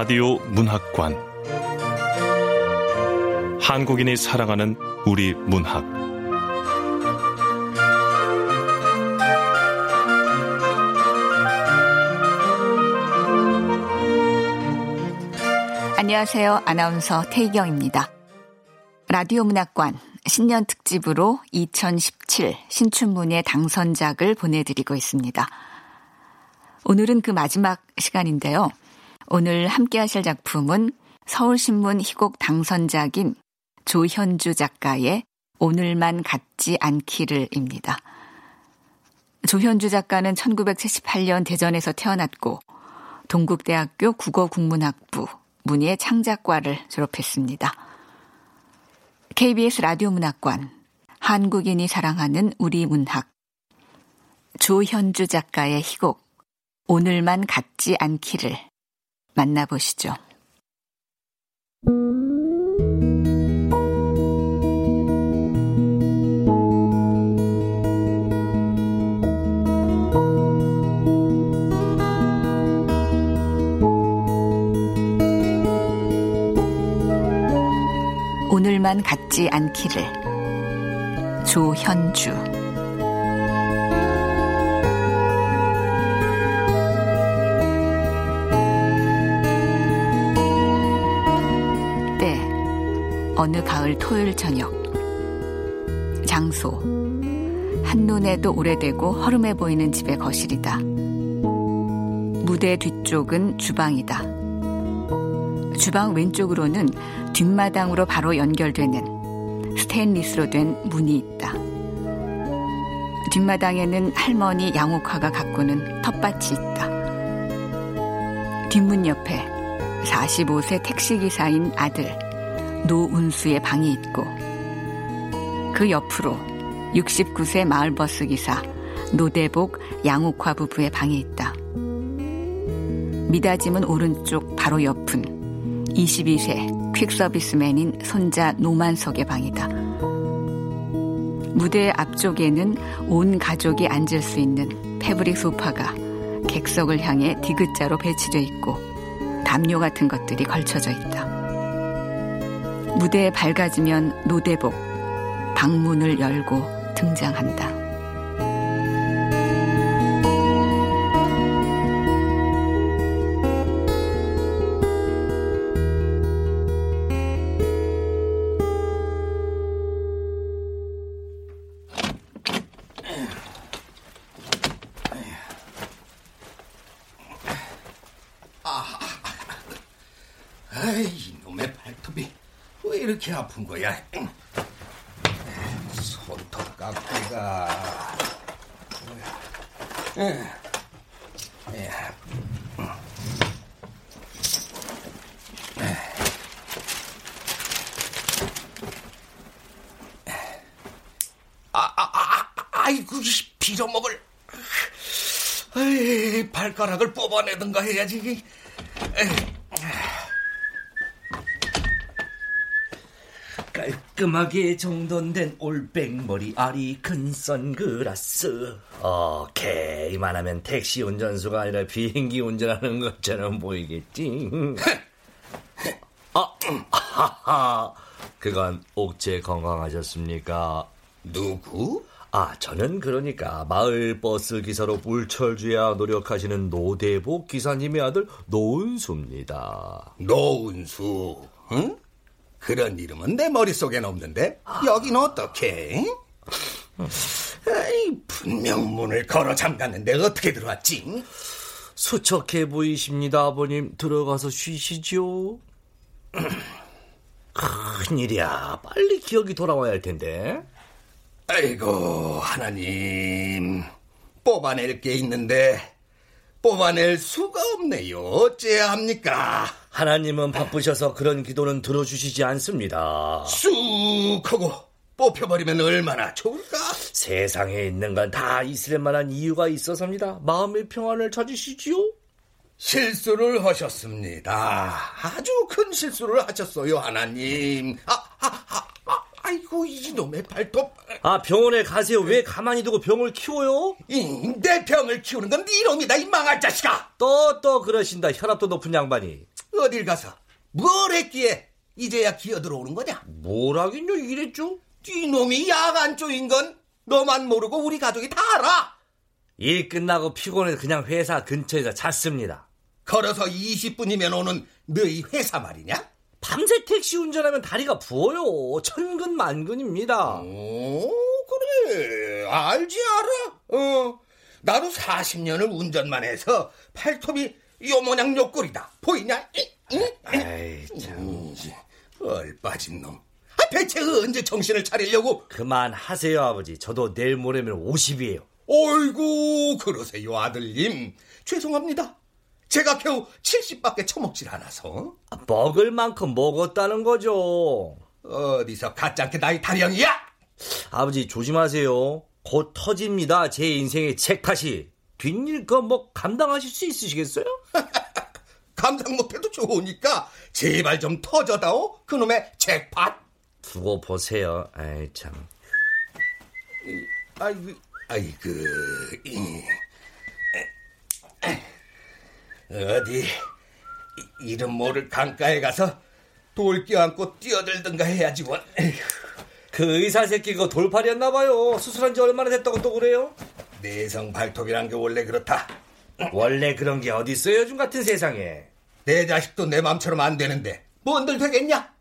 라디오 문학관 한국인이 사랑하는 우리 문학 안녕하세요. 아나운서 태희경입니다. 라디오 문학관 신년 특집으로 2017 신춘문예 당선작을 보내드리고 있습니다. 오늘은 그 마지막 시간인데요. 오늘 함께 하실 작품은 서울신문 희곡 당선작인 조현주 작가의 오늘만 같지 않기를입니다. 조현주 작가는 1978년 대전에서 태어났고 동국대학교 국어국문학부 문예 창작과를 졸업했습니다. KBS 라디오 문학관 한국인이 사랑하는 우리 문학 조현주 작가의 희곡 오늘만 같지 않기를 만나보시죠. 오늘만 같지 않기를 조현주 어느 가을 토요일 저녁. 장소. 한눈에도 오래되고 허름해 보이는 집의 거실이다. 무대 뒤쪽은 주방이다. 주방 왼쪽으로는 뒷마당으로 바로 연결되는 스테인리스로 된 문이 있다. 뒷마당에는 할머니 양옥화가 가꾸는 텃밭이 있다. 뒷문 옆에 45세 택시기사인 아들 노운수의 방이 있고 그 옆으로 69세 마을버스 기사 노대복 양옥화 부부의 방이 있다. 미닫이문 오른쪽 바로 옆은 22세 퀵서비스맨인 손자 노만석의 방이다. 무대 앞쪽에는 온 가족이 앉을 수 있는 패브릭 소파가 객석을 향해 디귿자로 배치되어 있고 담요 같은 것들이 걸쳐져 있다. 무대에 밝아지면 노대복 방문을 열고 등장한다. 아픈 거야? 손톱 깎기가. 아, 아, 아, 아이고, 빌어먹을. 에이, 발가락을 뽑아내든가 해야지. 에이. 깔끔하게 정돈된 올백머리 아리 큰 선글라스 오케이 이만하면 택시 운전수가 아니라 비행기 운전하는 것처럼 보이겠지 아, 하하 그건 옥제 건강하셨습니까? 누구? 아, 저는 그러니까 마을 버스 기사로 물철주야 노력하시는 노대복 기사님의 아들 노은수입니다. 노은수, 응? 그런 이름은 내 머릿속엔 없는데 여긴 어떻게? 아이, 분명 문을 걸어 잠갔는데 어떻게 들어왔지? 수척해 보이십니다, 아버님. 들어가서 쉬시죠. 큰일이야. 빨리 기억이 돌아와야 할 텐데. 아이고, 하나님. 뽑아낼 게 있는데 뽑아낼 수가 없네요. 어째야 합니까? 하나님은 바쁘셔서 그런 기도는 들어주시지 않습니다. 쑥 하고 뽑혀버리면 얼마나 좋을까? 세상에 있는 건 다 있을 만한 이유가 있어서입니다. 마음의 평안을 찾으시지요? 실수를 하셨습니다. 아주 큰 실수를 하셨어요, 하나님. 아, 아, 아, 아 아이고, 이놈의 발톱. 아, 병원에 가세요. 왜 가만히 두고 병을 키워요? 이, 내 병을 키우는 건네 놈이다, 이 망할 자식아! 또, 또 그러신다. 혈압도 높은 양반이. 어딜 가서 뭘 했기에 이제야 기어 들어오는 거냐? 뭐라긴요, 이랬죠? 네 놈이 야간 쪼인 건 너만 모르고 우리 가족이 다 알아! 일 끝나고 피곤해서 그냥 회사 근처에서 잤습니다. 걸어서 20분이면 오는 너희 회사 말이냐? 밤새 택시 운전하면 다리가 부어요. 천근 만근입니다. 오, 그래. 알지, 알아. 어. 나도 40년을 운전만 해서 팔톱이 요 모양 요 꼴이다. 보이냐? 이, 이? 에이, 참. 음, 얼빠진 놈. 아, 대체 언제 정신을 차리려고? 그만하세요, 아버지. 저도 내일 모레면 50이에요. 어이구, 그러세요, 아들님. 죄송합니다. 제가 겨우 70밖에 처먹질 않아서. 먹을 만큼 먹었다는 거죠. 어디서 가짜게 나이 타령이야? 아버지 조심하세요. 곧 터집니다. 제 인생의 책팟이. 뒷일 거뭐 감당하실 수 있으시겠어요? 감당 못해도 좋으니까 제발 좀 터져다오 그놈의 잭팟. 두고 보세요. 아이 참. 아이고, 아이고, 이. 어디 이- 이름 모를 강가에 가서 돌 껴안고 뛰어들든가 해야지 원. 그 의사 새끼 그 돌팔이었나 봐요. 수술한 지 얼마나 됐다고 또 그래요? 내성 발톱이란 게 원래 그렇다. 원래 그런 게 어디 있어요, 요즘 같은 세상에. 내 자식도 내 맘처럼 안 되는데 뭔들 되겠냐?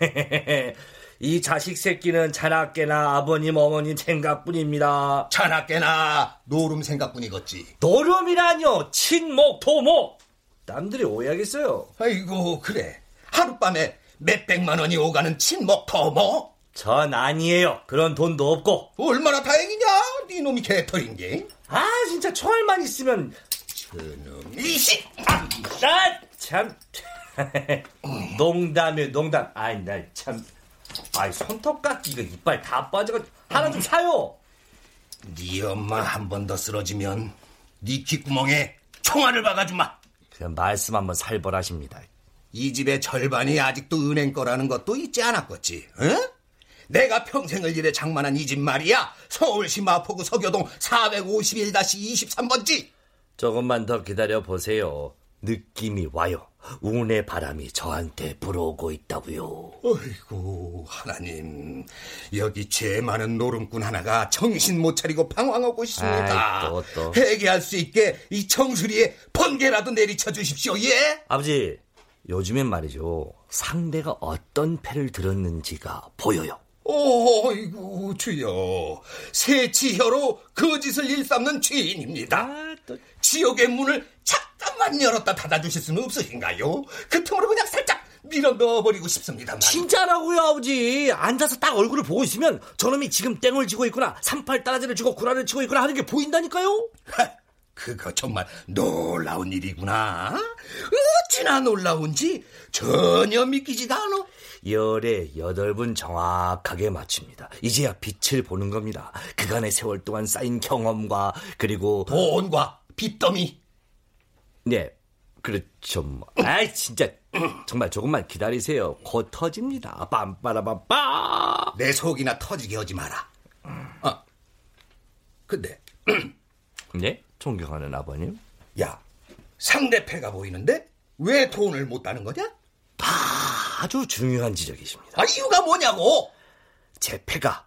이 자식 새끼는 자나깨나 아버님 어머님 생각뿐입니다. 자나깨나 노름 생각뿐이겠지. 노름이라뇨 친목 도목. 남들이 오해하겠어요. 아이고 그래 하룻밤에 몇 백만 원이 오가는 친목 터뭐 전 아니에요. 그런 돈도 없고. 얼마나 다행이냐? 네 놈이 개털인 게. 아 진짜 총알만 있으면 그놈 이씨. 아 참. 농담이에요 농담. 아이 날참 아이 손톱깎이가 이빨 다 빠져가지고 하나 좀 사요. 네 엄마 한 번 더 쓰러지면 네 귓구멍에 총알을 박아주마. 그 말씀 한번 살벌하십니다. 이 집의 절반이 아직도 은행 거라는 것도 잊지 않았겠지. 응? 내가 평생을 일해 장만한 이 집 말이야. 서울시 마포구 서교동 451-23번지. 조금만 더 기다려 보세요. 느낌이 와요. 운의 바람이 저한테 불어오고 있다고요. 어이구 하나님 여기 죄 많은 노름꾼 하나가 정신 못 차리고 방황하고 있습니다. 아이, 또, 또. 회개할 수 있게 이 청수리에 번개라도 내리쳐 주십시오. 예? 아버지, 요즘엔 말이죠. 상대가 어떤 패를 들었는지가 보여요. 어이구 주여 새치혀로 거짓을 일삼는 죄인입니다. 아, 또. 지옥의 문을 잠깐 만 열었다 닫아주실 수는 없으신가요? 그 틈으로 그냥 살짝 밀어 넣어버리고 싶습니다만. 진짜라고요, 아버지. 앉아서 딱 얼굴을 보고 있으면 저놈이 지금 땡을 지고 있구나, 삼팔 따라지를 주고 구라를 치고 있구나 하는 게 보인다니까요? 하, 그거 정말 놀라운 일이구나. 어찌나 놀라운지 전혀 믿기지도 않아. 열에 여덟 분 정확하게 맞춥니다. 이제야 빛을 보는 겁니다. 그간의 세월 동안 쌓인 경험과 그리고 돈과 빚더미. 네, 그렇죠. 뭐. 아이 진짜 정말 조금만 기다리세요. 곧 터집니다. 빰빠라빰빠. 내 속이나 터지게 하지 마라. 아, 근데 네, 존경하는 아버님. 야 상대패가 보이는데 왜 돈을 못 따는 거냐? 아주 중요한 지적이십니다. 아 이유가 뭐냐고? 제 패가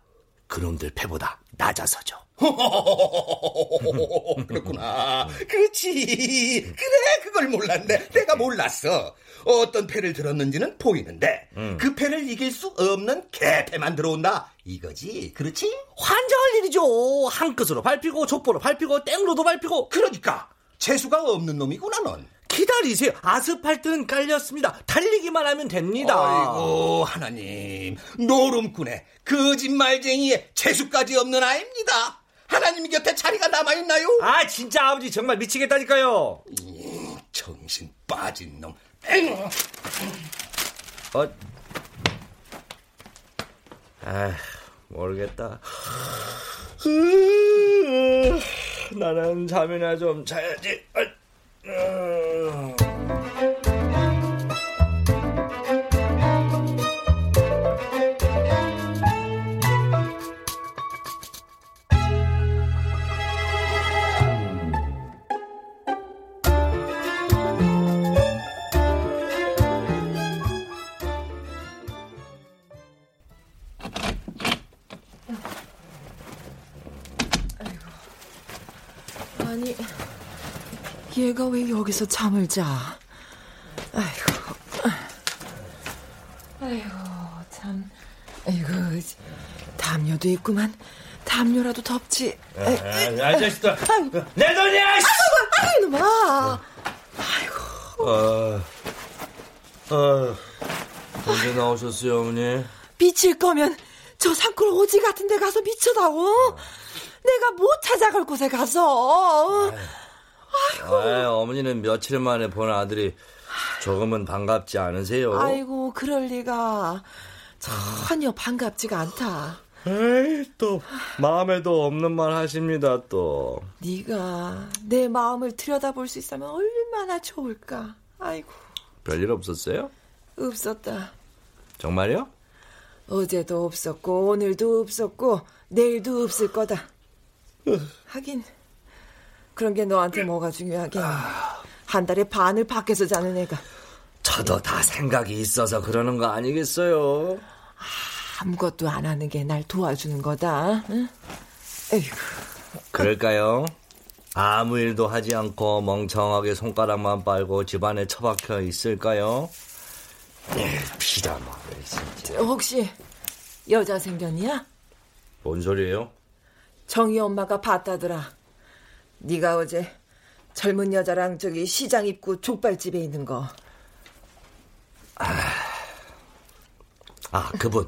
그놈들 패보다 낮아서죠. 그렇구나. 그렇지. 그래, 그걸 몰랐네. 내가 몰랐어. 어떤 패를 들었는지는 보이는데, 그 패를 이길 수 없는 개패만 들어온다. 이거지. 그렇지? 환장할 일이죠. 한 끝으로 밟히고 족보로 밟히고 땡로도 밟히고 그러니까, 재수가 없는 놈이구나, 넌. 기다리세요. 아스팔트는 깔렸습니다. 달리기만 하면 됩니다. 아이고, 하나님. 노름꾼의 거짓말쟁이의 재수까지 없는 아입니다. 하나님 곁에 자리가 남아있나요? 아, 진짜 아버지 정말 미치겠다니까요. 정신 빠진 놈. 에휴. 어? 아, 모르겠다. 나는 잠이나 좀 자야지. 아, 음. 아 얘가 왜 여기서 잠을 자? 아이고, 아이고, 참, 아이고, 담요도 있구만. 담요라도 덮지. 아, 아, 자식들. 내 돈이야! 씨! 아이고, 이놈아. 아, 아, 언제 나오셨어요, 어머니? 미칠 거면 저 산골 오지 같은 데 가서 미쳐다오. 내가 못 찾아갈 곳에 가서. 아, 어머니는 며칠 만에 본 아들이 조금은 반갑지 않으세요? 아이고, 그럴 리가. 전혀 반갑지가 않다. 에이, 또 마음에도 없는 말 하십니다, 또. 네가 내 마음을 들여다볼 수 있으면 얼마나 좋을까. 아이고, 별일 없었어요? 없었다. 정말요? 어제도 없었고 오늘도 없었고 내일도 없을 거다. 하긴 그런 게 너한테 뭐가 중요하게. 한 달에 반을 밖에서 자는 애가 저도 다 생각이 있어서 그러는 거 아니겠어요? 아무것도 안 하는 게 날 도와주는 거다. 응? 에이구, 그럴까요? 아무 일도 하지 않고 멍청하게 손가락만 빨고 집안에 처박혀 있을까요? 네, 피다마를 진짜. 혹시 여자 생겼냐? 뭔 소리예요? 정희 엄마가 봤다더라. 네가 어제 젊은 여자랑 저기 시장 입구 족발집에 있는 거. 아, 그분.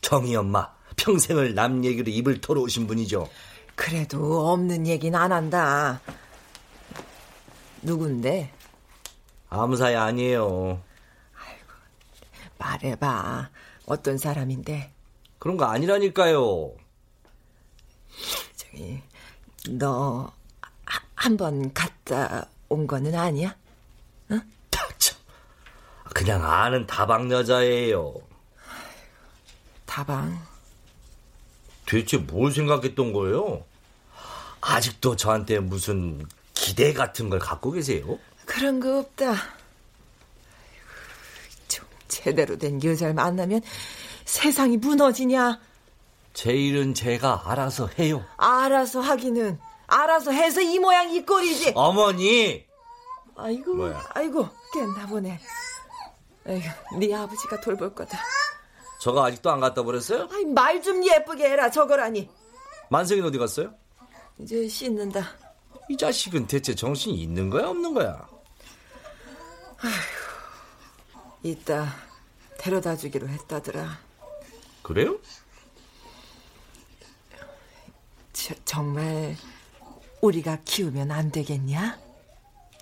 정희 엄마. 평생을 남 얘기로 입을 털어오신 분이죠. 그래도 없는 얘기는 안 한다. 누군데? 아무 사이 아니에요. 말해봐. 어떤 사람인데? 그런 거 아니라니까요. 저기 너 한번 갔다 온 거는 아니야? 참. 그냥 아는 다방 여자예요. 다방. 대체 뭘 생각했던 거예요? 아직도 저한테 무슨 기대 같은 걸 갖고 계세요? 그런 거 없다. 좀 제대로 된 여자를 만나면 세상이 무너지냐? 제 일은 제가 알아서 해요. 알아서 하기는 알아서 해서 이 모양 이 꼴이지. 어머니! 아이고, 뭐야? 아이고 깼나 보네. 아이고, 네 아버지가 돌볼 거다. 저거 아직도 안 갖다 버렸어요? 말 좀 예쁘게 해라 저거라니. 만석이는 어디 갔어요? 이제 씻는다. 이 자식은 대체 정신이 있는 거야, 없는 거야? 이따 데려다 주기로 했다더라. 그래요? 저, 정말 우리가 키우면 안 되겠냐?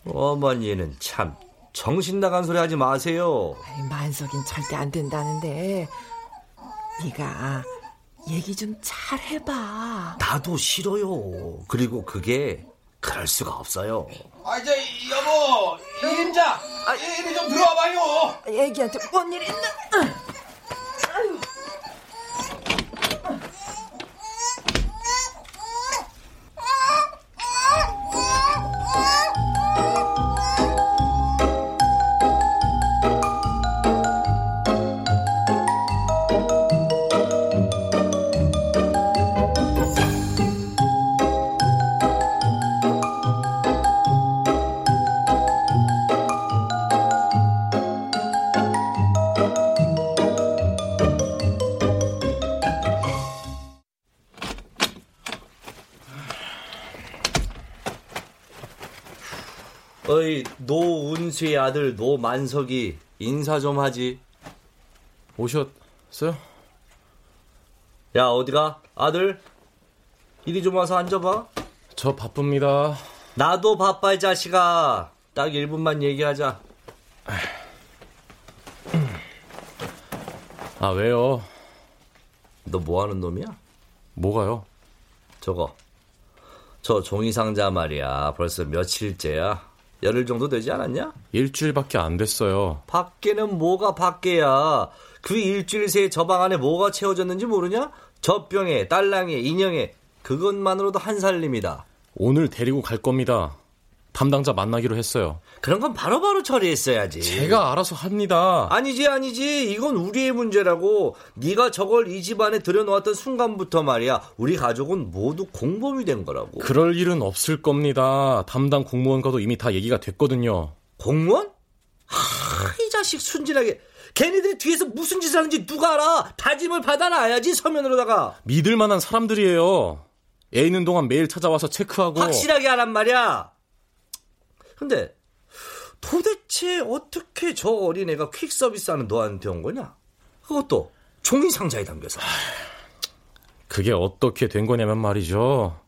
어머니는 참 정신 나간 소리 하지 마세요. 만석인 절대 안 된다는데 네가 얘기 좀 잘 해봐. 나도 싫어요. 그리고 그게 그럴 수가 없어요. 아, 이제 여보, 임자, 이리 좀 들어와봐요. 애기한테 뭔일 있나? 아들 노만석이 인사 좀 하지. 오셨어요? 야 어디가 아들? 이리 좀 와서 앉아봐. 저 바쁩니다. 나도 바빠, 이 자식아. 딱 1분만 얘기하자. 아, 왜요? 너 뭐 하는 놈이야? 뭐가요? 저거. 저 종이상자 말이야. 벌써 며칠째야. 열흘 정도 되지 않았냐? 일주일밖에 안 됐어요. 밖에는 뭐가 밖에야. 그 일주일 새에 저 방 안에 뭐가 채워졌는지 모르냐? 젖병에, 딸랑에, 인형에. 그것만으로도 한 살림이다. 오늘 데리고 갈 겁니다. 담당자 만나기로 했어요. 그런 건 바로 바로 처리했어야지. 제가 알아서 합니다. 아니지 아니지 이건 우리의 문제라고 네가 저걸 이 집안에 들여놓았던 순간부터 말이야 우리 가족은 모두 공범이 된 거라고 그럴 일은 없을 겁니다. 담당 공무원과도 이미 다 얘기가 됐거든요. 공무원? 하 이 자식 순진하게 걔네들이 뒤에서 무슨 짓을 하는지 누가 알아 다짐을 받아놔야지 서면으로다가 믿을 만한 사람들이에요. 애 있는 동안 매일 찾아와서 체크하고 확실하게 하란 말이야 근데 도대체 어떻게 저 어린애가 퀵 서비스하는 너한테 온 거냐 그것도 종이 상자에 담겨서 그게 어떻게 된 거냐면 말이죠.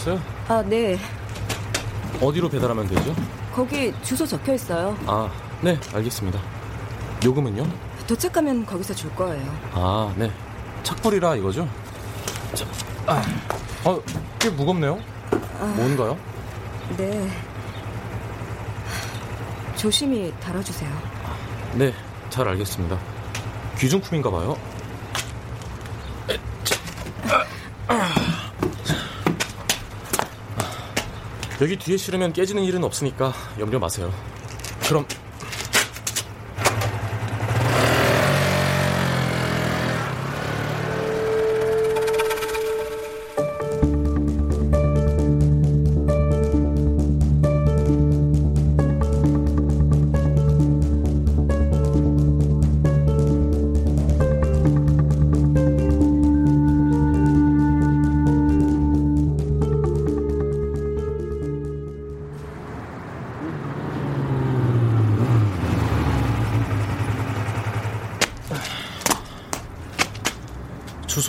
부르셨어요? 아, 네. 어디로 배달하면 되죠? 거기 주소 적혀 있어요. 아, 네, 알겠습니다. 요금은요? 도착하면 거기서 줄 거예요. 아, 네. 착불이라 이거죠? 자, 아, 어, 꽤 무겁네요. 뭔가요? 네. 조심히 달아주세요. 네, 잘 알겠습니다. 귀중품인가 봐요. 여기 뒤에 실으면 깨지는 일은 없으니까 염려 마세요. 그럼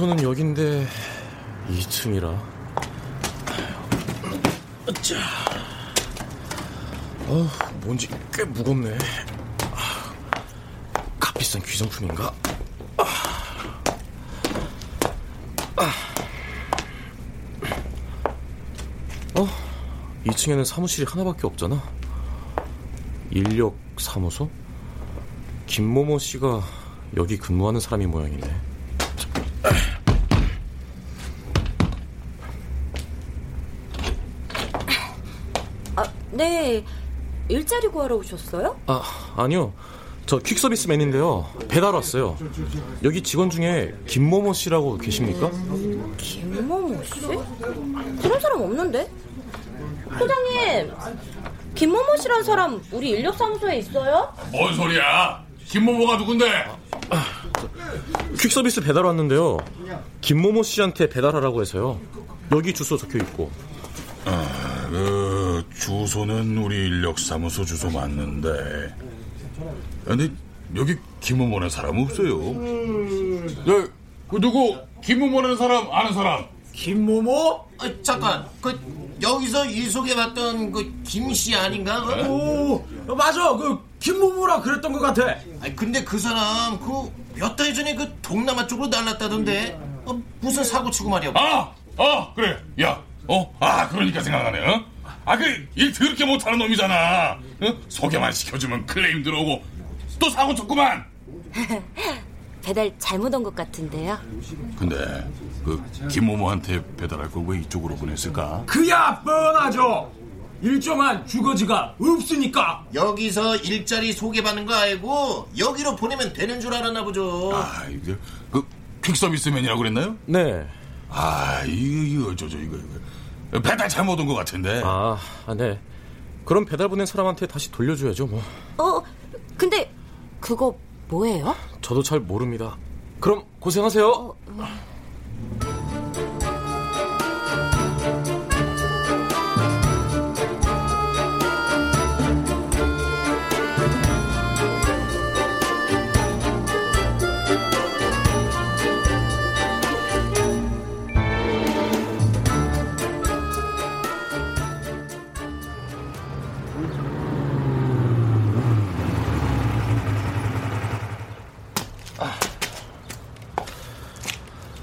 주소는 여긴데 2층이라. 자, 어, 뭔지 꽤 무겁네. 아, 값비싼 귀정품인가? 아, 아. 어, 2층에는 사무실이 하나밖에 없잖아. 인력 사무소? 김모모 씨가 여기 근무하는 사람이 모양이네. 네. 일자리 구하러 오셨어요? 아, 아니요. 저 퀵서비스맨인데요. 배달 왔어요. 여기 직원 중에 김모모 씨라고 계십니까? 김모모 씨? 그런 사람 없는데? 소장님, 김모모 씨란 사람 우리 인력사무소에 있어요? 뭔 소리야? 김모모가 누군데? 퀵서비스 배달 왔는데요. 김모모 씨한테 배달하라고 해서요. 여기 주소 적혀 있고. 아, 그 주소는 우리 인력사무소 주소 맞는데. 근데 여기 김모모라는 사람 없어요. 네, 그 누구 김모모라는 사람 아는 사람? 김모모? 아, 잠깐, 그 여기서 일 소개받던 그 김씨 아닌가? 오, 맞아. 그 김모모라 그랬던 것 같아. 아니, 근데 그 사람 그 몇 달 전에 그 동남아 쪽으로 날랐다던데 어, 무슨 사고 치고 말이야. 아, 아 그래. 야, 어? 아, 그러니까 생각하네, 어? 아, 그, 일 더럽게 못하는 놈이잖아. 어? 소개만 시켜주면 클레임 들어오고, 또 사고 쳤구만! 배달 잘못 온 것 같은데요. 근데, 그, 김모모한테 배달할 걸 왜 이쪽으로 보냈을까? 그야 뻔하죠. 일정한 주거지가 없으니까. 여기서 일자리 소개받는 거 알고 여기로 보내면 되는 줄 알았나 보죠. 아, 이거, 그, 퀵서비스맨이라고 그랬나요? 네. 아, 이거, 이거, 저, 저, 이거, 이거. 배달 잘못 온 것 같은데. 아, 아, 네. 그럼 배달 보낸 사람한테 다시 돌려줘야죠, 뭐. 어, 근데 그거 뭐예요? 저도 잘 모릅니다. 그럼 고생하세요.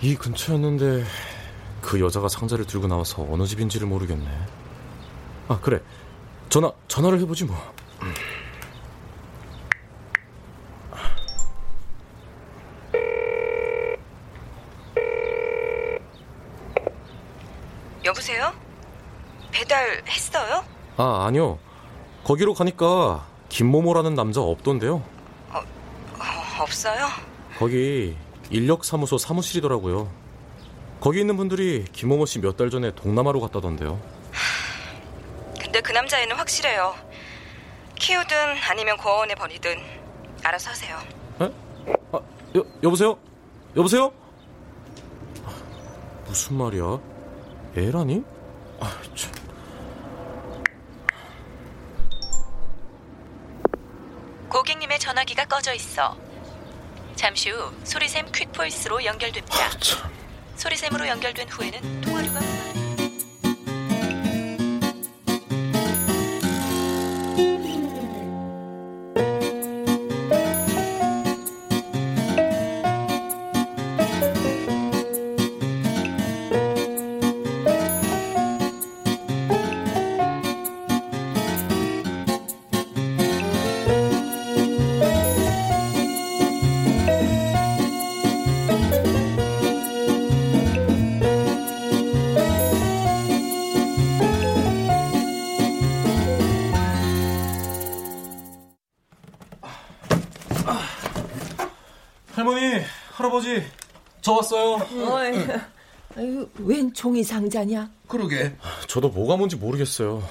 이 근처였는데 그 여자가 상자를 들고 나와서 어느 집인지를 모르겠네. 아 그래 전화 전화를 해보지 뭐. 여보세요? 배달했어요? 아 아니요 거기로 가니까 김모모라는 남자 없던데요. 어, 없어요? 거기 인력사무소 사무실이더라고요. 거기 있는 분들이 김모모 씨 몇 달 전에 동남아로 갔다던데요. 근데 그 남자애는 확실해요. 키우든 아니면 고아원에 버리든 알아서 하세요. 에? 아, 여, 여보세요? 여보세요? 아, 무슨 말이야? 애라니? 아, 참. 고객님의 전화기가 꺼져 있어. 잠시 후 소리샘 퀵보이스로 연결됩니다. 소리샘으로 연결된 후에는 통화료가 할아버지, 저 왔어요. 어이, 아유, 웬 종이 상자냐? 그러게. 저도 뭐가 뭔지 모르겠어요.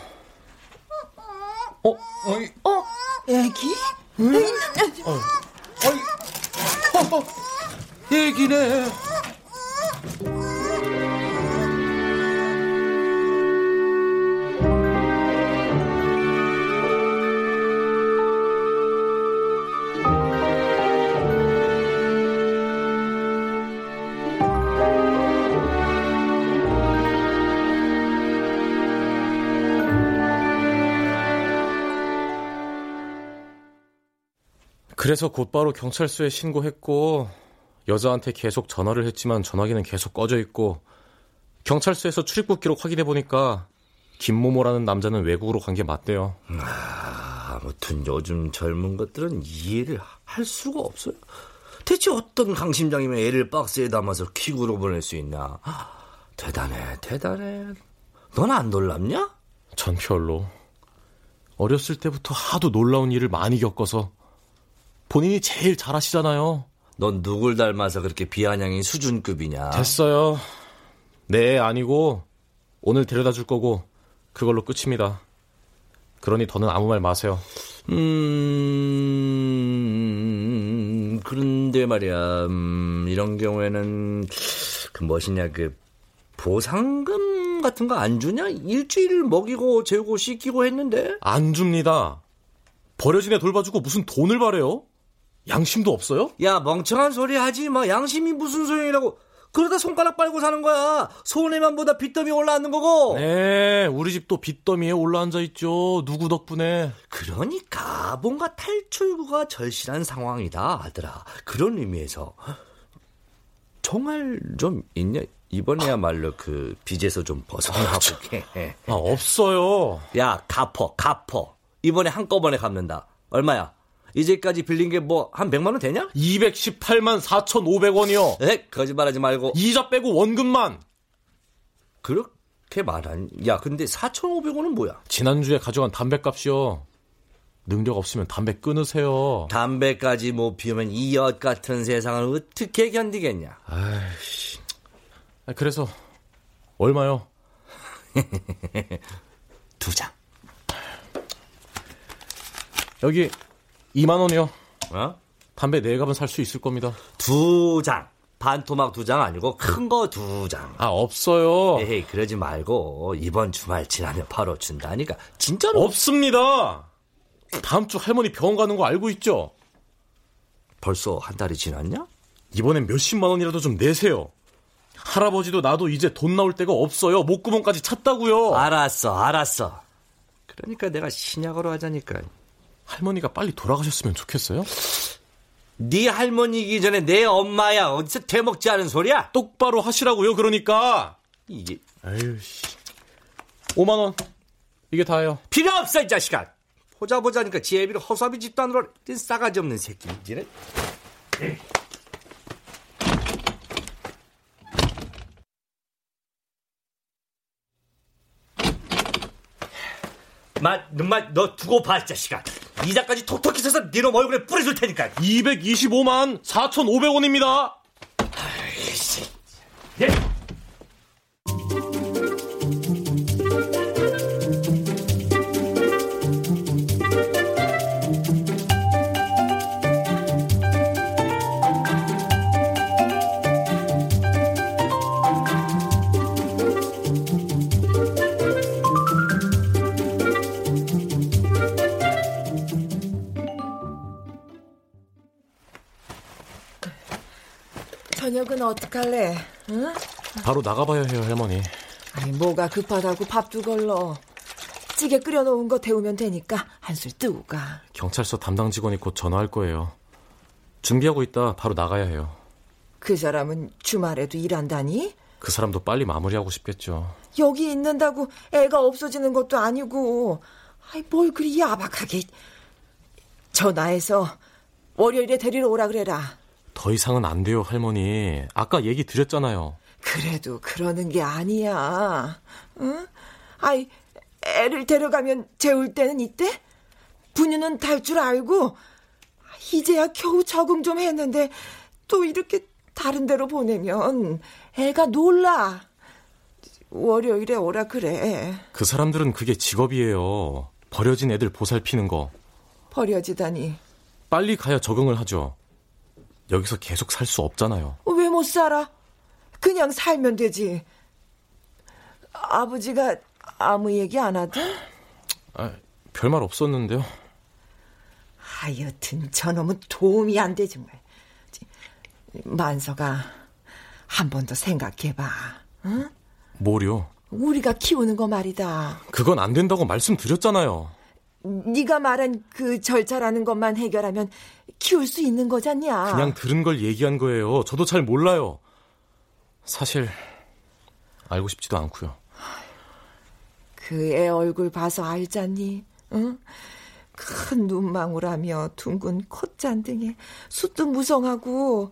어? 어이. 어? 애기? 응? 어. 어이. 애기네. 그래서 곧바로 경찰서에 신고했고 여자한테 계속 전화를 했지만 전화기는 계속 꺼져 있고 경찰서에서 출입국 기록 확인해 보니까 김모모라는 남자는 외국으로 간 게 맞대요. 아, 아무튼 요즘 젊은 것들은 이해를 할 수가 없어요. 대체 어떤 강심장이면 애를 박스에 담아서 킥으로 보낼 수 있나? 대단해, 대단해. 넌 안 놀랍냐? 전 별로. 어렸을 때부터 하도 놀라운 일을 많이 겪어서 본인이 제일 잘하시잖아요. 넌 누굴 닮아서 그렇게 비아냥인 수준급이냐? 됐어요. 네, 아니고 오늘 데려다 줄 거고 그걸로 끝입니다. 그러니 더는 아무 말 마세요. 음, 그런데 말이야, 음, 이런 경우에는 그 무엇이냐, 그 보상금 같은 거 안 주냐? 일주일 먹이고 재우고 씻기고 했는데? 안 줍니다. 버려진 애 돌봐주고 무슨 돈을 바래요? 양심도 없어요? 야, 멍청한 소리 하지 마. 양심이 무슨 소용이라고. 그러다 손가락 빨고 사는 거야. 손해만 보다 빚더미 올라앉는 거고. 네, 우리 집도 빚더미에 올라앉아 있죠. 누구 덕분에. 그러니까 뭔가 탈출구가 절실한 상황이다, 아들아. 그런 의미에서 정말 좀 있냐? 이번에야말로 그 빚에서 좀 벗어나볼게. 아, 없어요. 야, 갚어, 갚어. 이번에 한꺼번에 갚는다. 얼마야? 이제까지 빌린 게 뭐 한 100만 원 되냐? 218만 4,500원이요. 에? 거짓말하지 말고. 이자 빼고 원금만. 그렇게 말한. 야, 근데 4,500원은 뭐야? 지난주에 가져간 담배값이요. 능력 없으면 담배 끊으세요. 담배까지 못 피우면 이 엿 같은 세상을 어떻게 견디겠냐? 아이씨. 그래서 얼마요? 두 장. 여기 2만 원이요. 어? 담배 네 갑은 살 수 있을 겁니다. 두 장. 반토막 두 장 아니고 큰 거 두 장. 아 없어요. 에이 그러지 말고 이번 주말 지나면 바로 준다니까. 진짜로? 없습니다. 다음 주 할머니 병원 가는 거 알고 있죠? 벌써 한 달이 지났냐? 이번엔 몇십만 원이라도 좀 내세요. 할아버지도 나도 이제 돈 나올 데가 없어요. 목구멍까지 찼다고요. 알았어, 알았어. 그러니까 내가 신약으로 하자니까. 할머니가 빨리 돌아가셨으면 좋겠어요? 네 할머니이기 전에 내 엄마야. 어디서 되먹지 않은 소리야? 똑바로 하시라고요. 그러니까. 이게 아유 씨. 5만 원. 이게 다예요. 필요 없어 이 자식아. 보자 보자니까 지혜비를 허수아비 집단으로 싸가지 없는 새끼. 이제는. 마, 마, 너 두고 봐, 이 자식아. 이자까지 톡톡히 써서 니놈 얼굴에 뿌려줄 테니까. 225만 4,500원입니다. 아이씨. 예. 어떡할래? 응? 바로 나가봐야 해요, 할머니. 아니, 뭐가 급하다고 밥도 걸러. 찌개 끓여놓은 거 데우면 되니까 한술 뜨고 가. 경찰서 담당 직원이 곧 전화할 거예요. 준비하고 있다 바로 나가야 해요. 그 사람은 주말에도 일한다니? 그 사람도 빨리 마무리하고 싶겠죠. 여기 있는다고 애가 없어지는 것도 아니고. 아이, 뭘 그리 야박하게. 전화해서 월요일에 데리러 오라 그래라. 더 이상은 안 돼요, 할머니. 아까 얘기 드렸잖아요. 그래도 그러는 게 아니야. 응? 아이, 애를 데려가면 재울 때는 이때? 분유는 달 줄 알고, 이제야 겨우 적응 좀 했는데, 또 이렇게 다른 데로 보내면 애가 놀라. 월요일에 오라 그래. 그 사람들은 그게 직업이에요. 버려진 애들 보살피는 거. 버려지다니. 빨리 가야 적응을 하죠. 여기서 계속 살 수 없잖아요. 왜 못 살아? 그냥 살면 되지. 아버지가 아무 얘기 안 하든? 아, 별말 없었는데요. 하여튼 저놈은 도움이 안 돼 정말. 만서가 한 번 더 생각해봐. 응? 뭐요? 우리가 키우는 거 말이다. 그건 안 된다고 말씀드렸잖아요. 네가 말한 그 절차라는 것만 해결하면 키울 수 있는 거잖냐. 그냥 들은 걸 얘기한 거예요. 저도 잘 몰라요. 사실 알고 싶지도 않고요. 그 애 얼굴 봐서 알잖니? 응? 큰 눈망울하며 둥근 콧잔등에 숱도 무성하고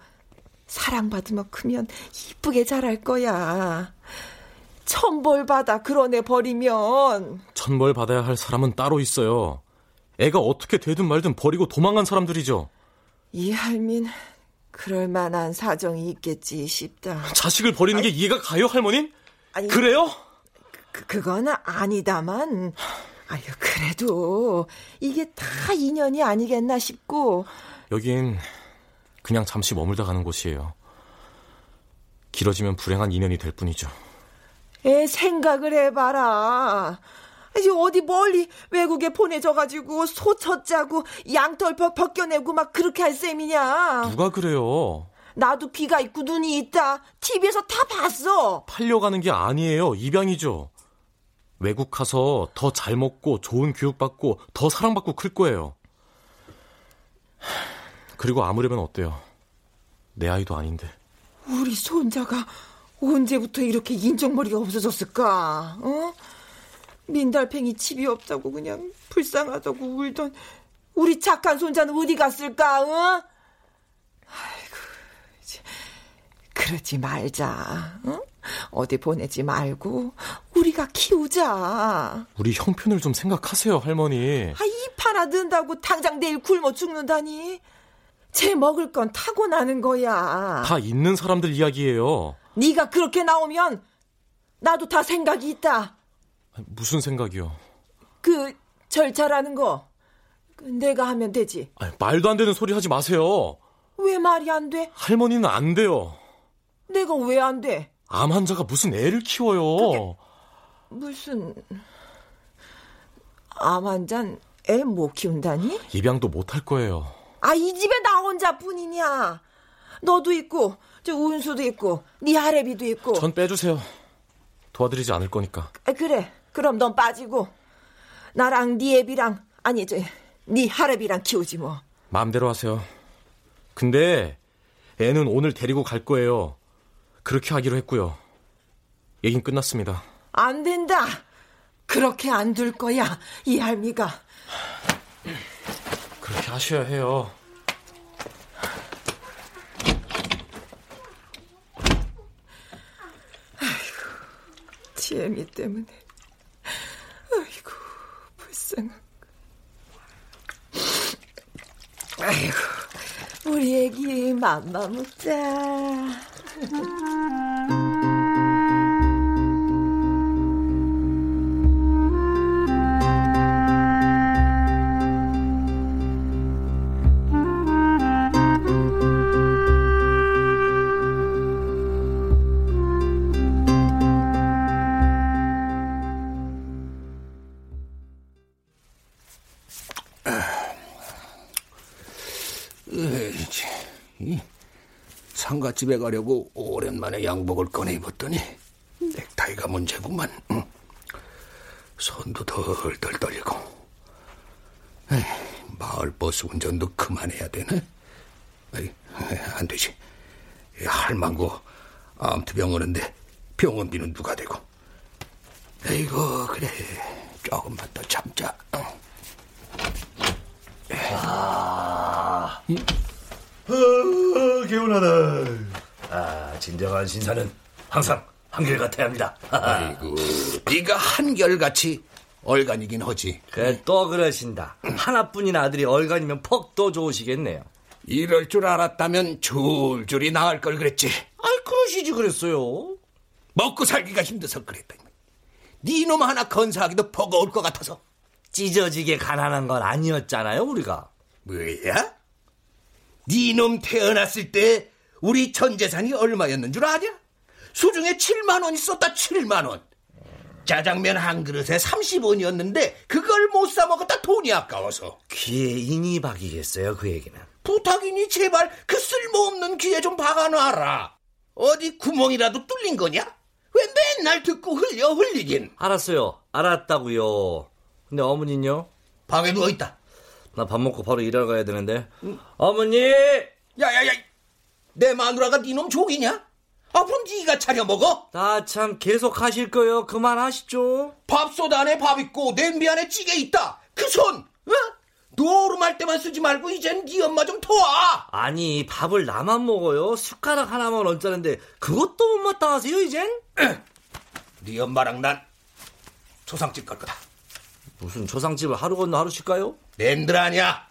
사랑받으면 크면 이쁘게 자랄 거야. 천벌 받아 애 버리면 천벌 받아야 할 사람은 따로 있어요. 애가 어떻게 되든 말든 버리고 도망간 사람들이죠. 이 할민 그럴 만한 사정이 있겠지 싶다. 자식을 버리는 게 이해가 가요, 할머니? 아니, 그래요? 그, 그건 아니다만 아유 그래도 이게 다 인연이 아니겠나 싶고 여긴 그냥 잠시 머물다 가는 곳이에요. 길어지면 불행한 인연이 될 뿐이죠. 애 생각을 해봐라. 이제 어디 멀리 외국에 보내져가지고 소 쳤자고 양털 벗, 벗겨내고 막 그렇게 할 셈이냐. 누가 그래요? 나도 귀가 있고 눈이 있다. TV에서 다 봤어. 팔려가는 게 아니에요. 입양이죠. 외국 가서 더 잘 먹고 좋은 교육받고 더 사랑받고 클 거예요. 그리고 아무래면 어때요? 내 아이도 아닌데. 우리 손자가 언제부터 이렇게 인정머리가 없어졌을까? 어? 민달팽이 집이 없다고 그냥 불쌍하다고 울던 우리 착한 손자는 어디 갔을까? 어? 아이고, 이제 그러지 말자. 어? 어디 보내지 말고 우리가 키우자. 우리 형편을 좀 생각하세요, 할머니. 아, 입 하나 든다고 당장 내일 굶어 죽는다니. 쟤 먹을 건 타고나는 거야. 다 있는 사람들 이야기예요. 네가 그렇게 나오면 나도 다 생각이 있다. 무슨 생각이요? 그 절차라는 거그 내가 하면 되지. 아니, 말도 안 되는 소리 하지 마세요. 왜 말이 안 돼? 할머니는 안 돼요. 내가 왜 안 돼? 암 환자가 무슨 애를 키워요. 무슨 암 환자는 애 못 키운다니? 입양도 못 할 거예요. 아, 이 집에 나 혼자뿐이냐. 너도 있고, 저 운수도 있고, 네 할애비도 있고. 전 빼주세요. 도와드리지 않을 거니까. 아, 그래. 그럼 넌 빠지고 나랑 네 애비랑 아니 저네 할애비랑 키우지 뭐. 마음대로 하세요. 근데 애는 오늘 데리고 갈 거예요. 그렇게 하기로 했고요. 얘긴 끝났습니다. 안 된다. 그렇게 안 둘 거야. 이 할미가. 그렇게 하셔야 해요. 고, 지혜미 때문에. 아이고, 불쌍한. 아이고, 우리 애기 맘마 먹자. 집에 가려고 오랜만에 양복을 꺼내 입었더니 넥타이가 문제구만. 응. 손도 덜덜 떨리고. 에이, 마을 버스 운전도 그만해야 되네. 에이, 안 되지. 이 할망구 암투병 오는데 병원비는 누가 되고. 에이고 그래 조금만 더 참자. 응. 아, 어, 개운하다. 아, 진정한 신사는 항상 한결같아야 합니다. 아이고, 네가 한결같이 얼간이긴 하지. 그래, 또 그러신다. 하나뿐인 아들이 얼간이면 퍽도 좋으시겠네요. 이럴 줄 알았다면 줄줄이 나을 걸 그랬지. 아이, 그러시지 그랬어요. 먹고 살기가 힘들어서 그랬다. 네놈 하나 건사하기도 버거울 것 같아서. 찢어지게 가난한 건 아니었잖아요, 우리가. 뭐야? 네놈 태어났을 때 우리 전 재산이 얼마였는 줄 아냐? 수중에 7만 원이 썼다 7만 원. 짜장면 한 그릇에 30원이었는데 그걸 못 사 먹었다 돈이 아까워서. 귀에 인이 박이겠어요, 그 얘기는. 부탁이니 제발 그 쓸모없는 귀에 좀 박아놔라. 어디 구멍이라도 뚫린 거냐? 왜 맨날 듣고 흘려 흘리긴. 알았어요. 알았다고요. 근데 어머니는요? 방에 누워 있다. 나 밥 먹고 바로 일하러 가야 되는데. 어머니! 야야야! 내 마누라가 네놈 족이냐? 앞으로 네가 차려 먹어? 나 참 계속 하실 거예요. 그만하시죠. 밥솥 안에 밥 있고 냄비 안에 찌개 있다. 그 손! 어? 노름할 때만 쓰지 말고 이젠 네 엄마 좀 도와. 아니 밥을 나만 먹어요. 숟가락 하나만 얹자는데 그것도 못 마땅하세요 이젠? 네 엄마랑 난 초상집 갈 거다. 무슨 초상집을 하루 건너 하루 쉴까요? 낸들 아니야.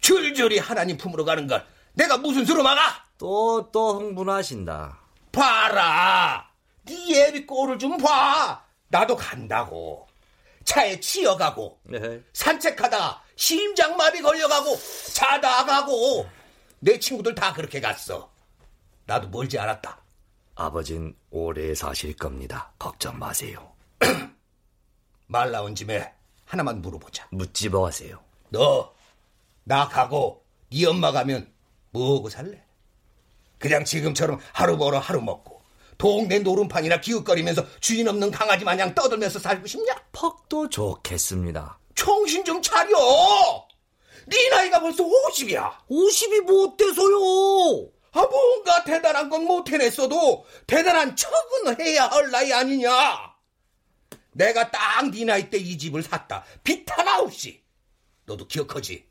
줄줄이 하나님 품으로 가는 걸 내가 무슨 수로 막아? 또 또 흥분하신다. 봐라. 네 애비 꼴을 좀 봐. 나도 간다고. 차에 치여가고 네. 산책하다 심장마비 걸려가고 자다 가고 내 친구들 다 그렇게 갔어. 나도 멀지 않았다. 아버진 오래 사실 겁니다. 걱정 마세요. 말 나온 김에 하나만 물어보자. 묻지 뭐하세요. 너 나 가고 네 엄마 가면 뭐하고 살래? 그냥 지금처럼 하루 벌어 하루 먹고 동네 노름판이나 기웃거리면서 주인 없는 강아지 마냥 떠들면서 살고 싶냐? 퍽도 좋겠습니다. 정신 좀 차려! 네 나이가 벌써 50이야. 50이 뭐 어때서요? 아, 뭔가 대단한 건 못 해냈어도 대단한 척은 해야 할 나이 아니냐? 내가 딱 네 나이 때 이 집을 샀다. 빚 하나 없이. 너도 기억하지?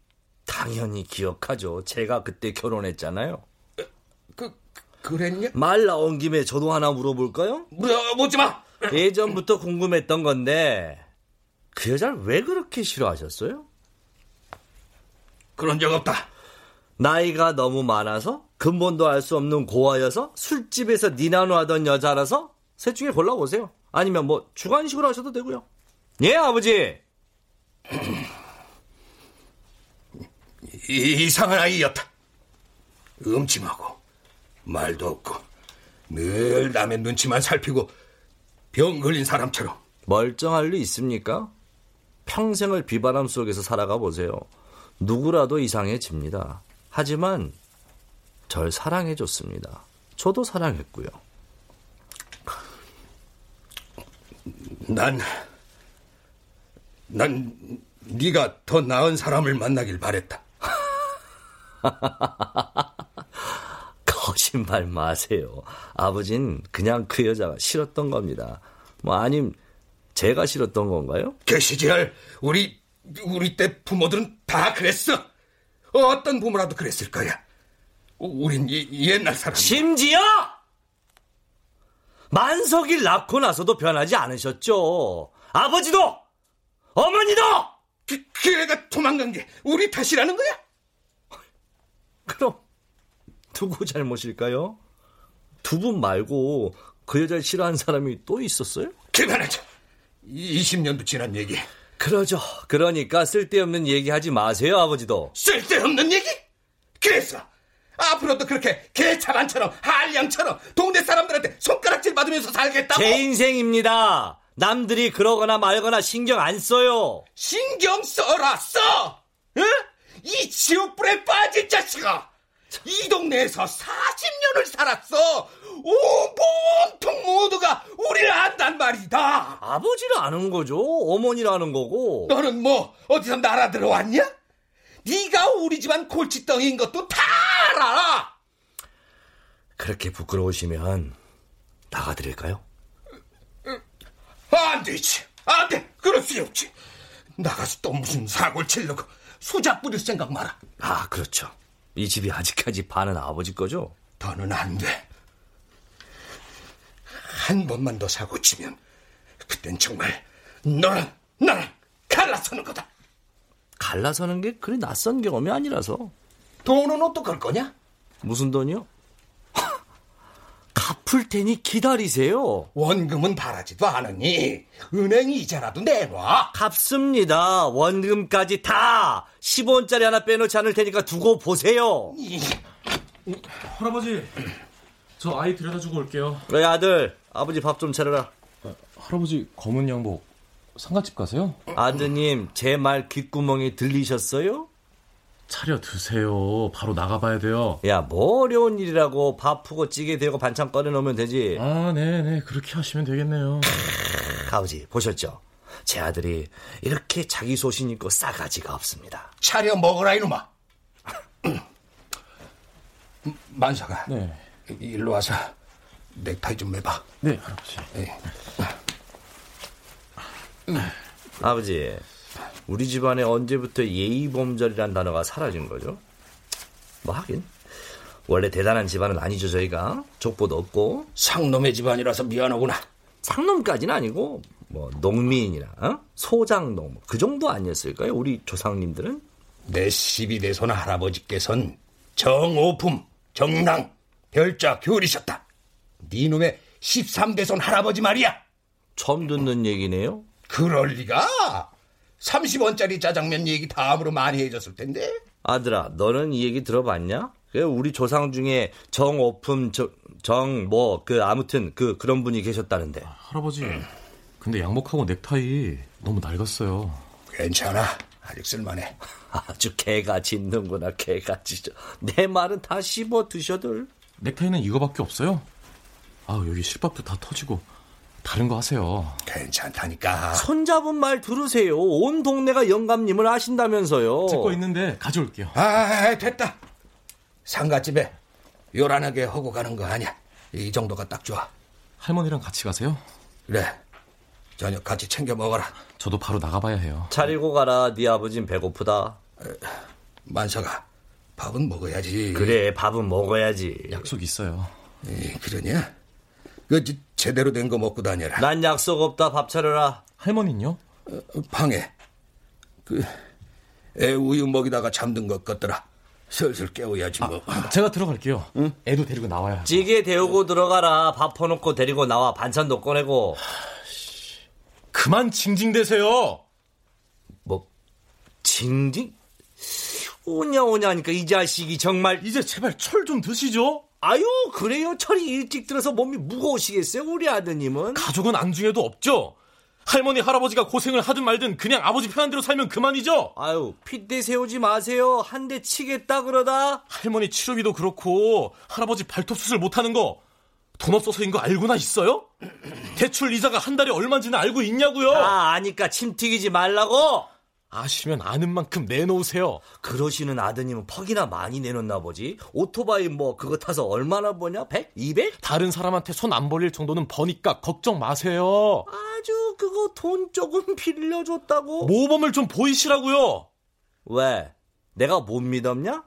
당연히 기억하죠. 제가 그때 결혼했잖아요. 그, 그랬냐? 말 나온 김에 저도 하나 물어볼까요? 물어보지 마! 예전부터 궁금했던 건데, 그 여자를 왜 그렇게 싫어하셨어요? 그런 적 없다. 나이가 너무 많아서? 근본도 알 수 없는 고아여서? 술집에서 니나노 하던 여자라서? 셋 중에 골라보세요. 아니면 뭐, 주관식으로 하셔도 되고요. 예, 아버지! 이상한 아이였다. 음침하고 말도 없고 늘 남의 눈치만 살피고 병 걸린 사람처럼 멀쩡할 리 있습니까? 평생을 비바람 속에서 살아가 보세요. 누구라도 이상해집니다. 하지만 절 사랑해 줬습니다. 저도 사랑했고요. 난, 난 네가 더 나은 사람을 만나길 바랬다. 거짓말 마세요. 아버진 그냥 그 여자가 싫었던 겁니다. 뭐 아님 제가 싫었던 건가요? 그 시절 우리 우리 때 부모들은 다 그랬어. 어떤 부모라도 그랬을 거야. 우린 이, 옛날 사람. 심지어 만석일 낳고 나서도 변하지 않으셨죠. 아버지도 어머니도 그, 그 애가 도망간 게 우리 탓이라는 거야? 그럼 누구 잘못일까요? 두분 말고 그 여자를 싫어하는 사람이 또 있었어요? 그만하자. 20년도 지난 얘기. 그러죠. 그러니까 쓸데없는 얘기 하지 마세요, 아버지도. 쓸데없는 얘기? 그래서 앞으로도 그렇게 개차반처럼 한량처럼 동네 사람들한테 손가락질 받으면서 살겠다고? 제 인생입니다. 남들이 그러거나 말거나 신경 안 써요. 신경 써라 써! 응? 이 지옥불에 빠질 자식아! 이 동네에서 40년을 살았어! 온통 모두가 우리를 안단 말이다! 아버지를 아는 거죠. 어머니를 아는 거고. 너는 뭐 어디서 날아 들어왔냐? 네가 우리 집안 골칫덩이인 것도 다 알아! 그렇게 부끄러우시면 나가드릴까요? 안 되지. 안 돼. 그럴 수 없지. 나가서 또 무슨 사고를 치려고 수작 부릴 생각 마라. 아, 그렇죠. 이 집이 아직까지 반은 아버지 거죠? 더는 안 돼. 한 번만 더 사고 치면 그땐 정말 너랑 나랑 갈라서는 거다. 갈라서는 게 그리 낯선 경험이 아니라서. 돈은 어떡할 거냐? 무슨 돈이요? 갚을 테니 기다리세요. 원금은 바라지도 않으니 은행 이자라도 내놔. 갚습니다. 원금까지 다 10원짜리 하나 빼놓지 않을 테니까 두고 보세요. 할아버지, 저 아이 들여다 주고 올게요. 그래 아들, 아버지 밥 좀 차려라. 아, 할아버지 검은 양복 상가집 가세요? 아드님, 제 말 귓구멍이 들리셨어요? 차려 드세요. 바로 나가봐야 돼요. 야, 뭐 어려운 일이라고 밥 푸고 찌개 되고 반찬 꺼내 놓으면 되지. 아, 네네. 그렇게 하시면 되겠네요. 아버지, 보셨죠? 제 아들이 이렇게 자기 소신 있고 싸가지가 없습니다. 차려 먹어라, 이놈아. 만사가. 네. 일로 와서 넥타이 좀 매봐. 네, 할아버지. 네. 아버지, 우리 집안에 언제부터 예의범절이란 단어가 사라진 거죠? 뭐 하긴. 원래 대단한 집안은 아니죠 저희가. 족보도 없고. 상놈의 집안이라서 미안하구나. 상놈까지는 아니고 뭐 농민이나 어? 소장농 뭐그 정도 아니었을까요? 우리 조상님들은? 내 시비 대손 할아버지께선 정오품 정랑 별자 교리셨다. 네 놈의 13대손 할아버지 말이야. 처음 듣는 얘기네요. 그럴 리가 30원짜리 짜장면 얘기 다음으로 많이 해줬을 텐데. 아들아, 너는 이 얘기 들어봤냐? 우리 조상 중에 정오품, 정, 뭐, 그, 아무튼, 그, 그런 분이 계셨다는데. 아, 할아버지, 근데 양복하고 넥타이 너무 낡았어요. 괜찮아. 아직 쓸만해. 아주 개가 짖는구나, 개가 짖어. 내 말은 다 씹어 드셔들. 넥타이는 이거밖에 없어요? 아 여기 실밥도 다 터지고. 다른 거 하세요. 괜찮다니까. 손잡은 말 들으세요. 온 동네가 영감님을 아신다면서요. 제거 있는데 가져올게요. 아, 됐다. 상가집에 요란하게 하고 가는 거 아니야. 이 정도가 딱 좋아. 할머니랑 같이 가세요? 그래. 저녁 같이 챙겨 먹어라. 저도 바로 나가봐야 해요. 차리고 가라. 네 아버진 배고프다. 만사가 밥은 먹어야지. 그래, 밥은 먹어야지. 약속 있어요. 에, 그러냐? 그 지- 제대로 된 거 먹고 다녀라. 난 약속 없다. 밥 차려라. 할머니는요? 어, 방에 그 애 우유 먹이다가 잠든 것 같더라. 슬슬 깨워야지 뭐. 제가 들어갈게요. 애도 데리고 나와야. 찌개 데우고 들어가라. 밥 퍼놓고 데리고 나와. 반찬도 꺼내고. 그만 징징대세요. 뭐 징징? 오냐 오냐 하니까 이 자식이 정말 이제 제발 철 좀 드시죠. 아유 그래요 철이 일찍 들어서 몸이 무거우시겠어요 우리 아드님은 가족은 안중에도 없죠. 할머니 할아버지가 고생을 하든 말든 그냥 아버지 편한 대로 살면 그만이죠. 아유 핏대 세우지 마세요 한 대 치겠다 그러다 할머니 치료비도 그렇고 할아버지 발톱 수술 못하는 거 돈 없어서인 거 알고나 있어요? 대출 이자가 한 달에 얼마인지는 알고 있냐고요? 아 아니까 침 튀기지 말라고 아시면 아는 만큼 내놓으세요. 그러시는 아드님은 퍽이나 많이 내놓나 보지 오토바이 뭐 그거 타서 얼마나 버냐 100? 200? 다른 사람한테 손 안 벌릴 정도는 버니까 걱정 마세요. 아주 그거 돈 조금 빌려줬다고 모범을 좀 보이시라고요. 왜 내가 못 믿었냐?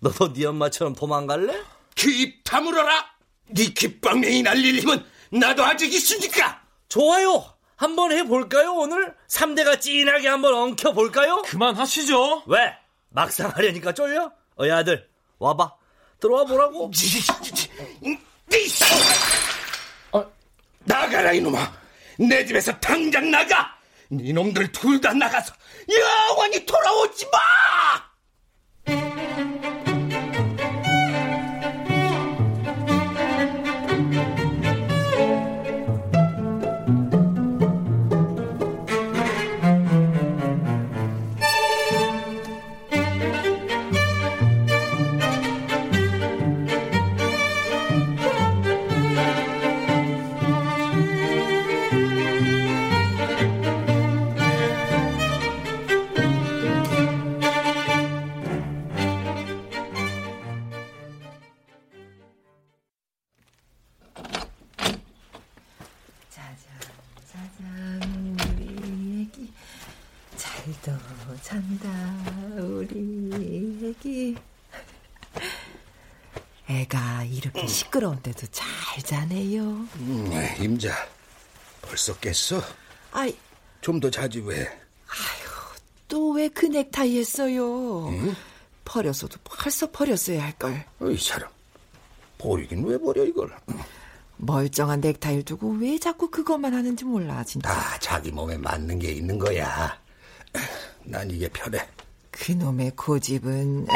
너도 네 엄마처럼 도망갈래? 귀입 다물어라. 네 귓방맹이 날릴 힘은 나도 아직 있으니까. 좋아요. 한번 해볼까요, 오늘? 3대가 찐하게 한번 엉켜볼까요? 그만하시죠. 왜? 막상 하려니까 쫄려? 어이, 아들, 와봐. 들어와 보라고. 나가라 이놈아. 내 집에서 당장 나가. 이놈들 둘 다 나가서 영원히 돌아오지 마. 시끄러운데도 잘 자네요 음, 임자, 벌써 깼어? 아이 좀 더 자지 왜? 또왜 그 넥타이 했어요 버려서도 벌써 버렸어야 할걸 이 사람 버리긴 왜 버려 이걸? 멀쩡한 넥타이를 두고 왜 자꾸 그것만 하는지 몰라 진짜 다 자기 몸에 맞는 게 있는 거야. 난 이게 편해. 그놈의 고집은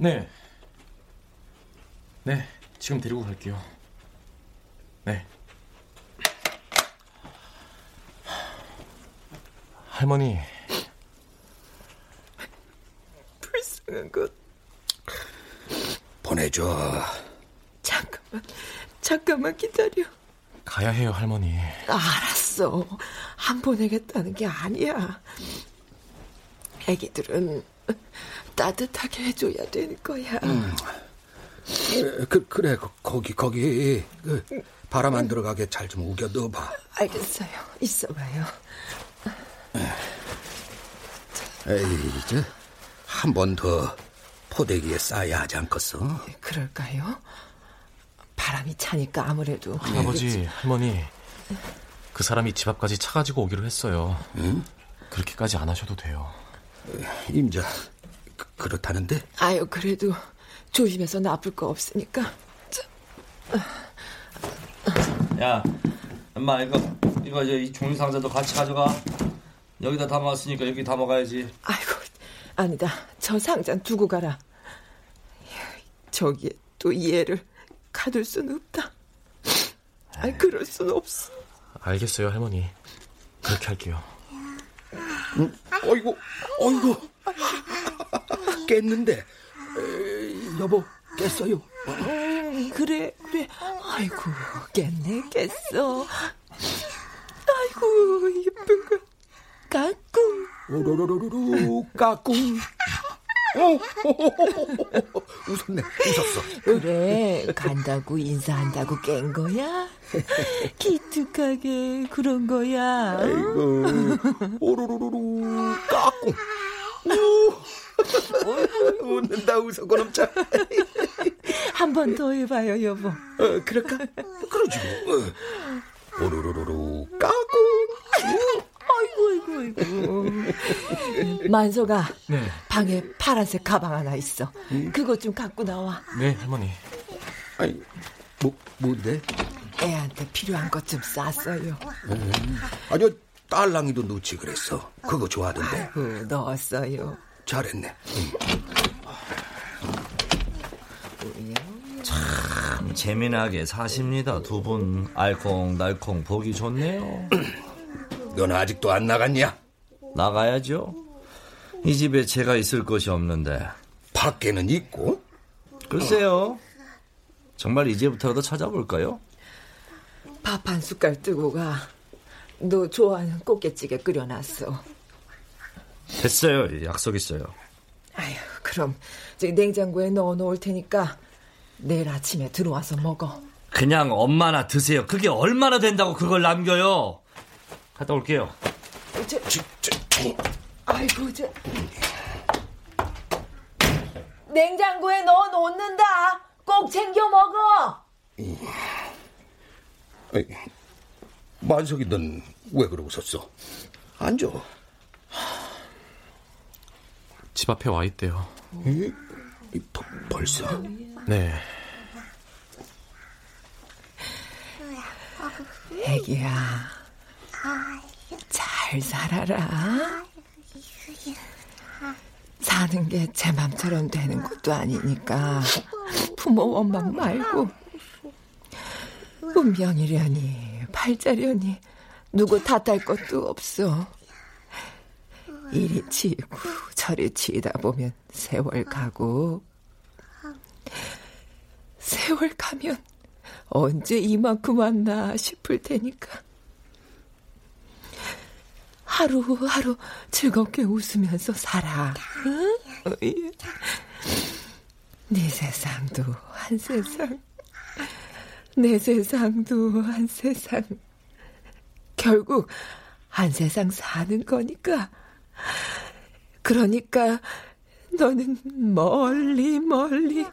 네. 네, 지금 데리고 갈게요. 네. 할머니, 불쌍한 것 보내줘. 잠깐만 잠깐만 기다려 가야 해요, 할머니. 알았어. 안 보내겠다는 게 아니야. 애기들은 따뜻하게 해줘야 되는 거야. 에, 그, 그래, 거, 거기, 거기. 그, 바람 안 들어가게 잘 좀 우겨 넣어봐. 알겠어요. 있어봐요. 에이, 이제 한 번 더 포대기에 쌓아야 하지 않겠어? 그럴까요? 바람이 차니까 아무래도. 할아버지, 할머니, 그 사람이 집 앞까지 차 가지고 오기로 했어요. 그렇게까지 안 하셔도 돼요. 임자, 그, 그렇다는데? 아유, 그래도 조심해서 나쁠 거 없으니까. 야, 엄마 이거 이거 이제 이 종이 상자도 같이 가져가. 여기다 담아왔으니까 여기 담아가야지. 아이고, 아니다. 저 상자 두고 가라. 저기에 또이 애를 가둘 수는 없다. 아이, 그럴 수는 없어. 알겠어요, 할머니. 그렇게 할게요. 응? 어이구, 어이구. 깼는데. 에, 여보, 깼어요. 음, 그래, 그래. 아이고, 깼네, 깼어. 아이고, 예쁜 거. 까꿍. 오로로로로 까꿍. 어, 웃었네, 웃었어. 그래, 간다고 인사한다고 깬 거야? 기특하게 그런 거야. 아이고, 오로로로로 까꿍. 웃는다, 웃어, 그놈자. 한 번 더 해봐요, 여보. 어, 그럴까? 그러지 뭐. 어. 오로로로로 까꿍. 아이고, 아이고, 아이고. 만서가 네. 방에 파란색 가방 하나 있어. 그거 좀 갖고 나와. 네, 할머니. 아니, 뭐, 뭔데? 애한테 필요한 것 좀 쌌어요. 음. 아니요, 딸랑이도 넣지 그랬어. 그거 좋아하던데. 아이고, 넣었어요. 잘했네. 참 재미나게 사십니다. 두 분 알콩달콩 보기 좋네요. 넌 아직도 안 나갔냐? 나가야죠. 이 집에 제가 있을 것이 없는데. 밖에는 있고? 글쎄요. 정말 이제부터라도 찾아볼까요? 밥 한 숟갈 뜨고 가. 너 좋아하는 꽃게찌개 끓여놨어. 됐어요. 약속 있어요. 아휴, 그럼 저기 냉장고에 넣어 놓을 테니까 내일 아침에 들어와서 먹어. 그냥 엄마나 드세요. 그게 얼마나 된다고 그걸 남겨요. 갔다 올게요. 저, 저, 저, 아이고, 저. 냉장고에 넣어 놓는다. 꼭 챙겨 먹어. 아이, 만석이 넌 왜 그러고 섰어? 앉아. 집 앞에 와 있대요. 버, 벌써? 네. 애기야, 잘 살아라. 사는 게 제 맘처럼 되는 것도 아니니까 부모 원망 말고 운명이려니 팔자려니 누구 탓할 것도 없어. 이리 치이고 저리 치이다 보면 세월 가고 세월 가면 언제 이만큼 왔나 싶을 테니까 하루하루 즐겁게 웃으면서 살아. 응? 어이. 네 세상도 한 세상, 내 세상도 한 세상. 결국 한 세상 사는 거니까. 그러니까 너는 멀리 멀리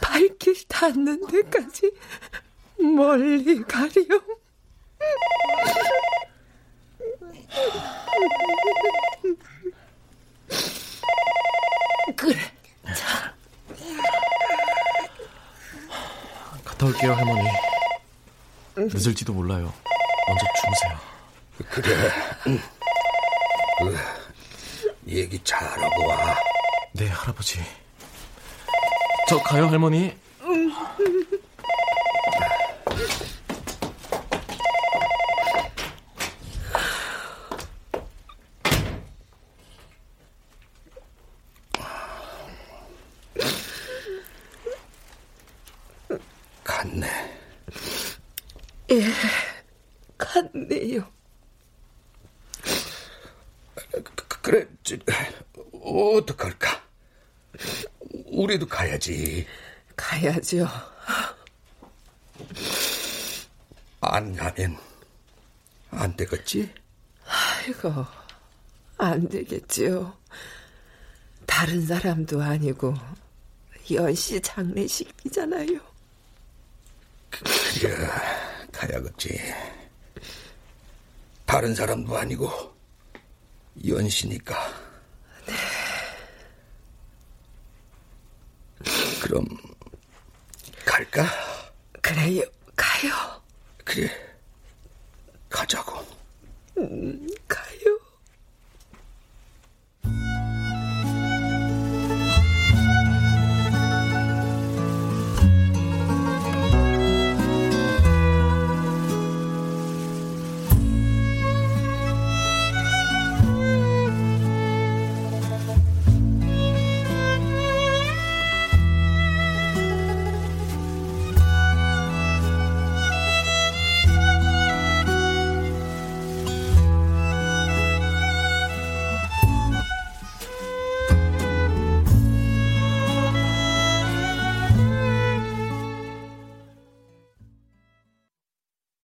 발길 닿는 데까지 멀리 가렴. 그래. 자. 갔다 올게요, 할머니. 늦을지도 몰라요. 먼저 주무세요. 그래. 응. 그, 얘기 잘하고 와. 네, 할아버지. 저 가요, 할머니. 갔네. 예, 갔네요. 그래, 저, 어떡할까? 우리도 가야지. 가야죠. 안 가면 안 되겠지? 아이고, 안 되겠지요. 다른 사람도 아니고 연씨 장례식이잖아요. 그래, 가야겠지. 다른 사람도 아니고 연시니까. 네. 그럼 갈까? 그래요, 가요. 그래, 가자고. 음.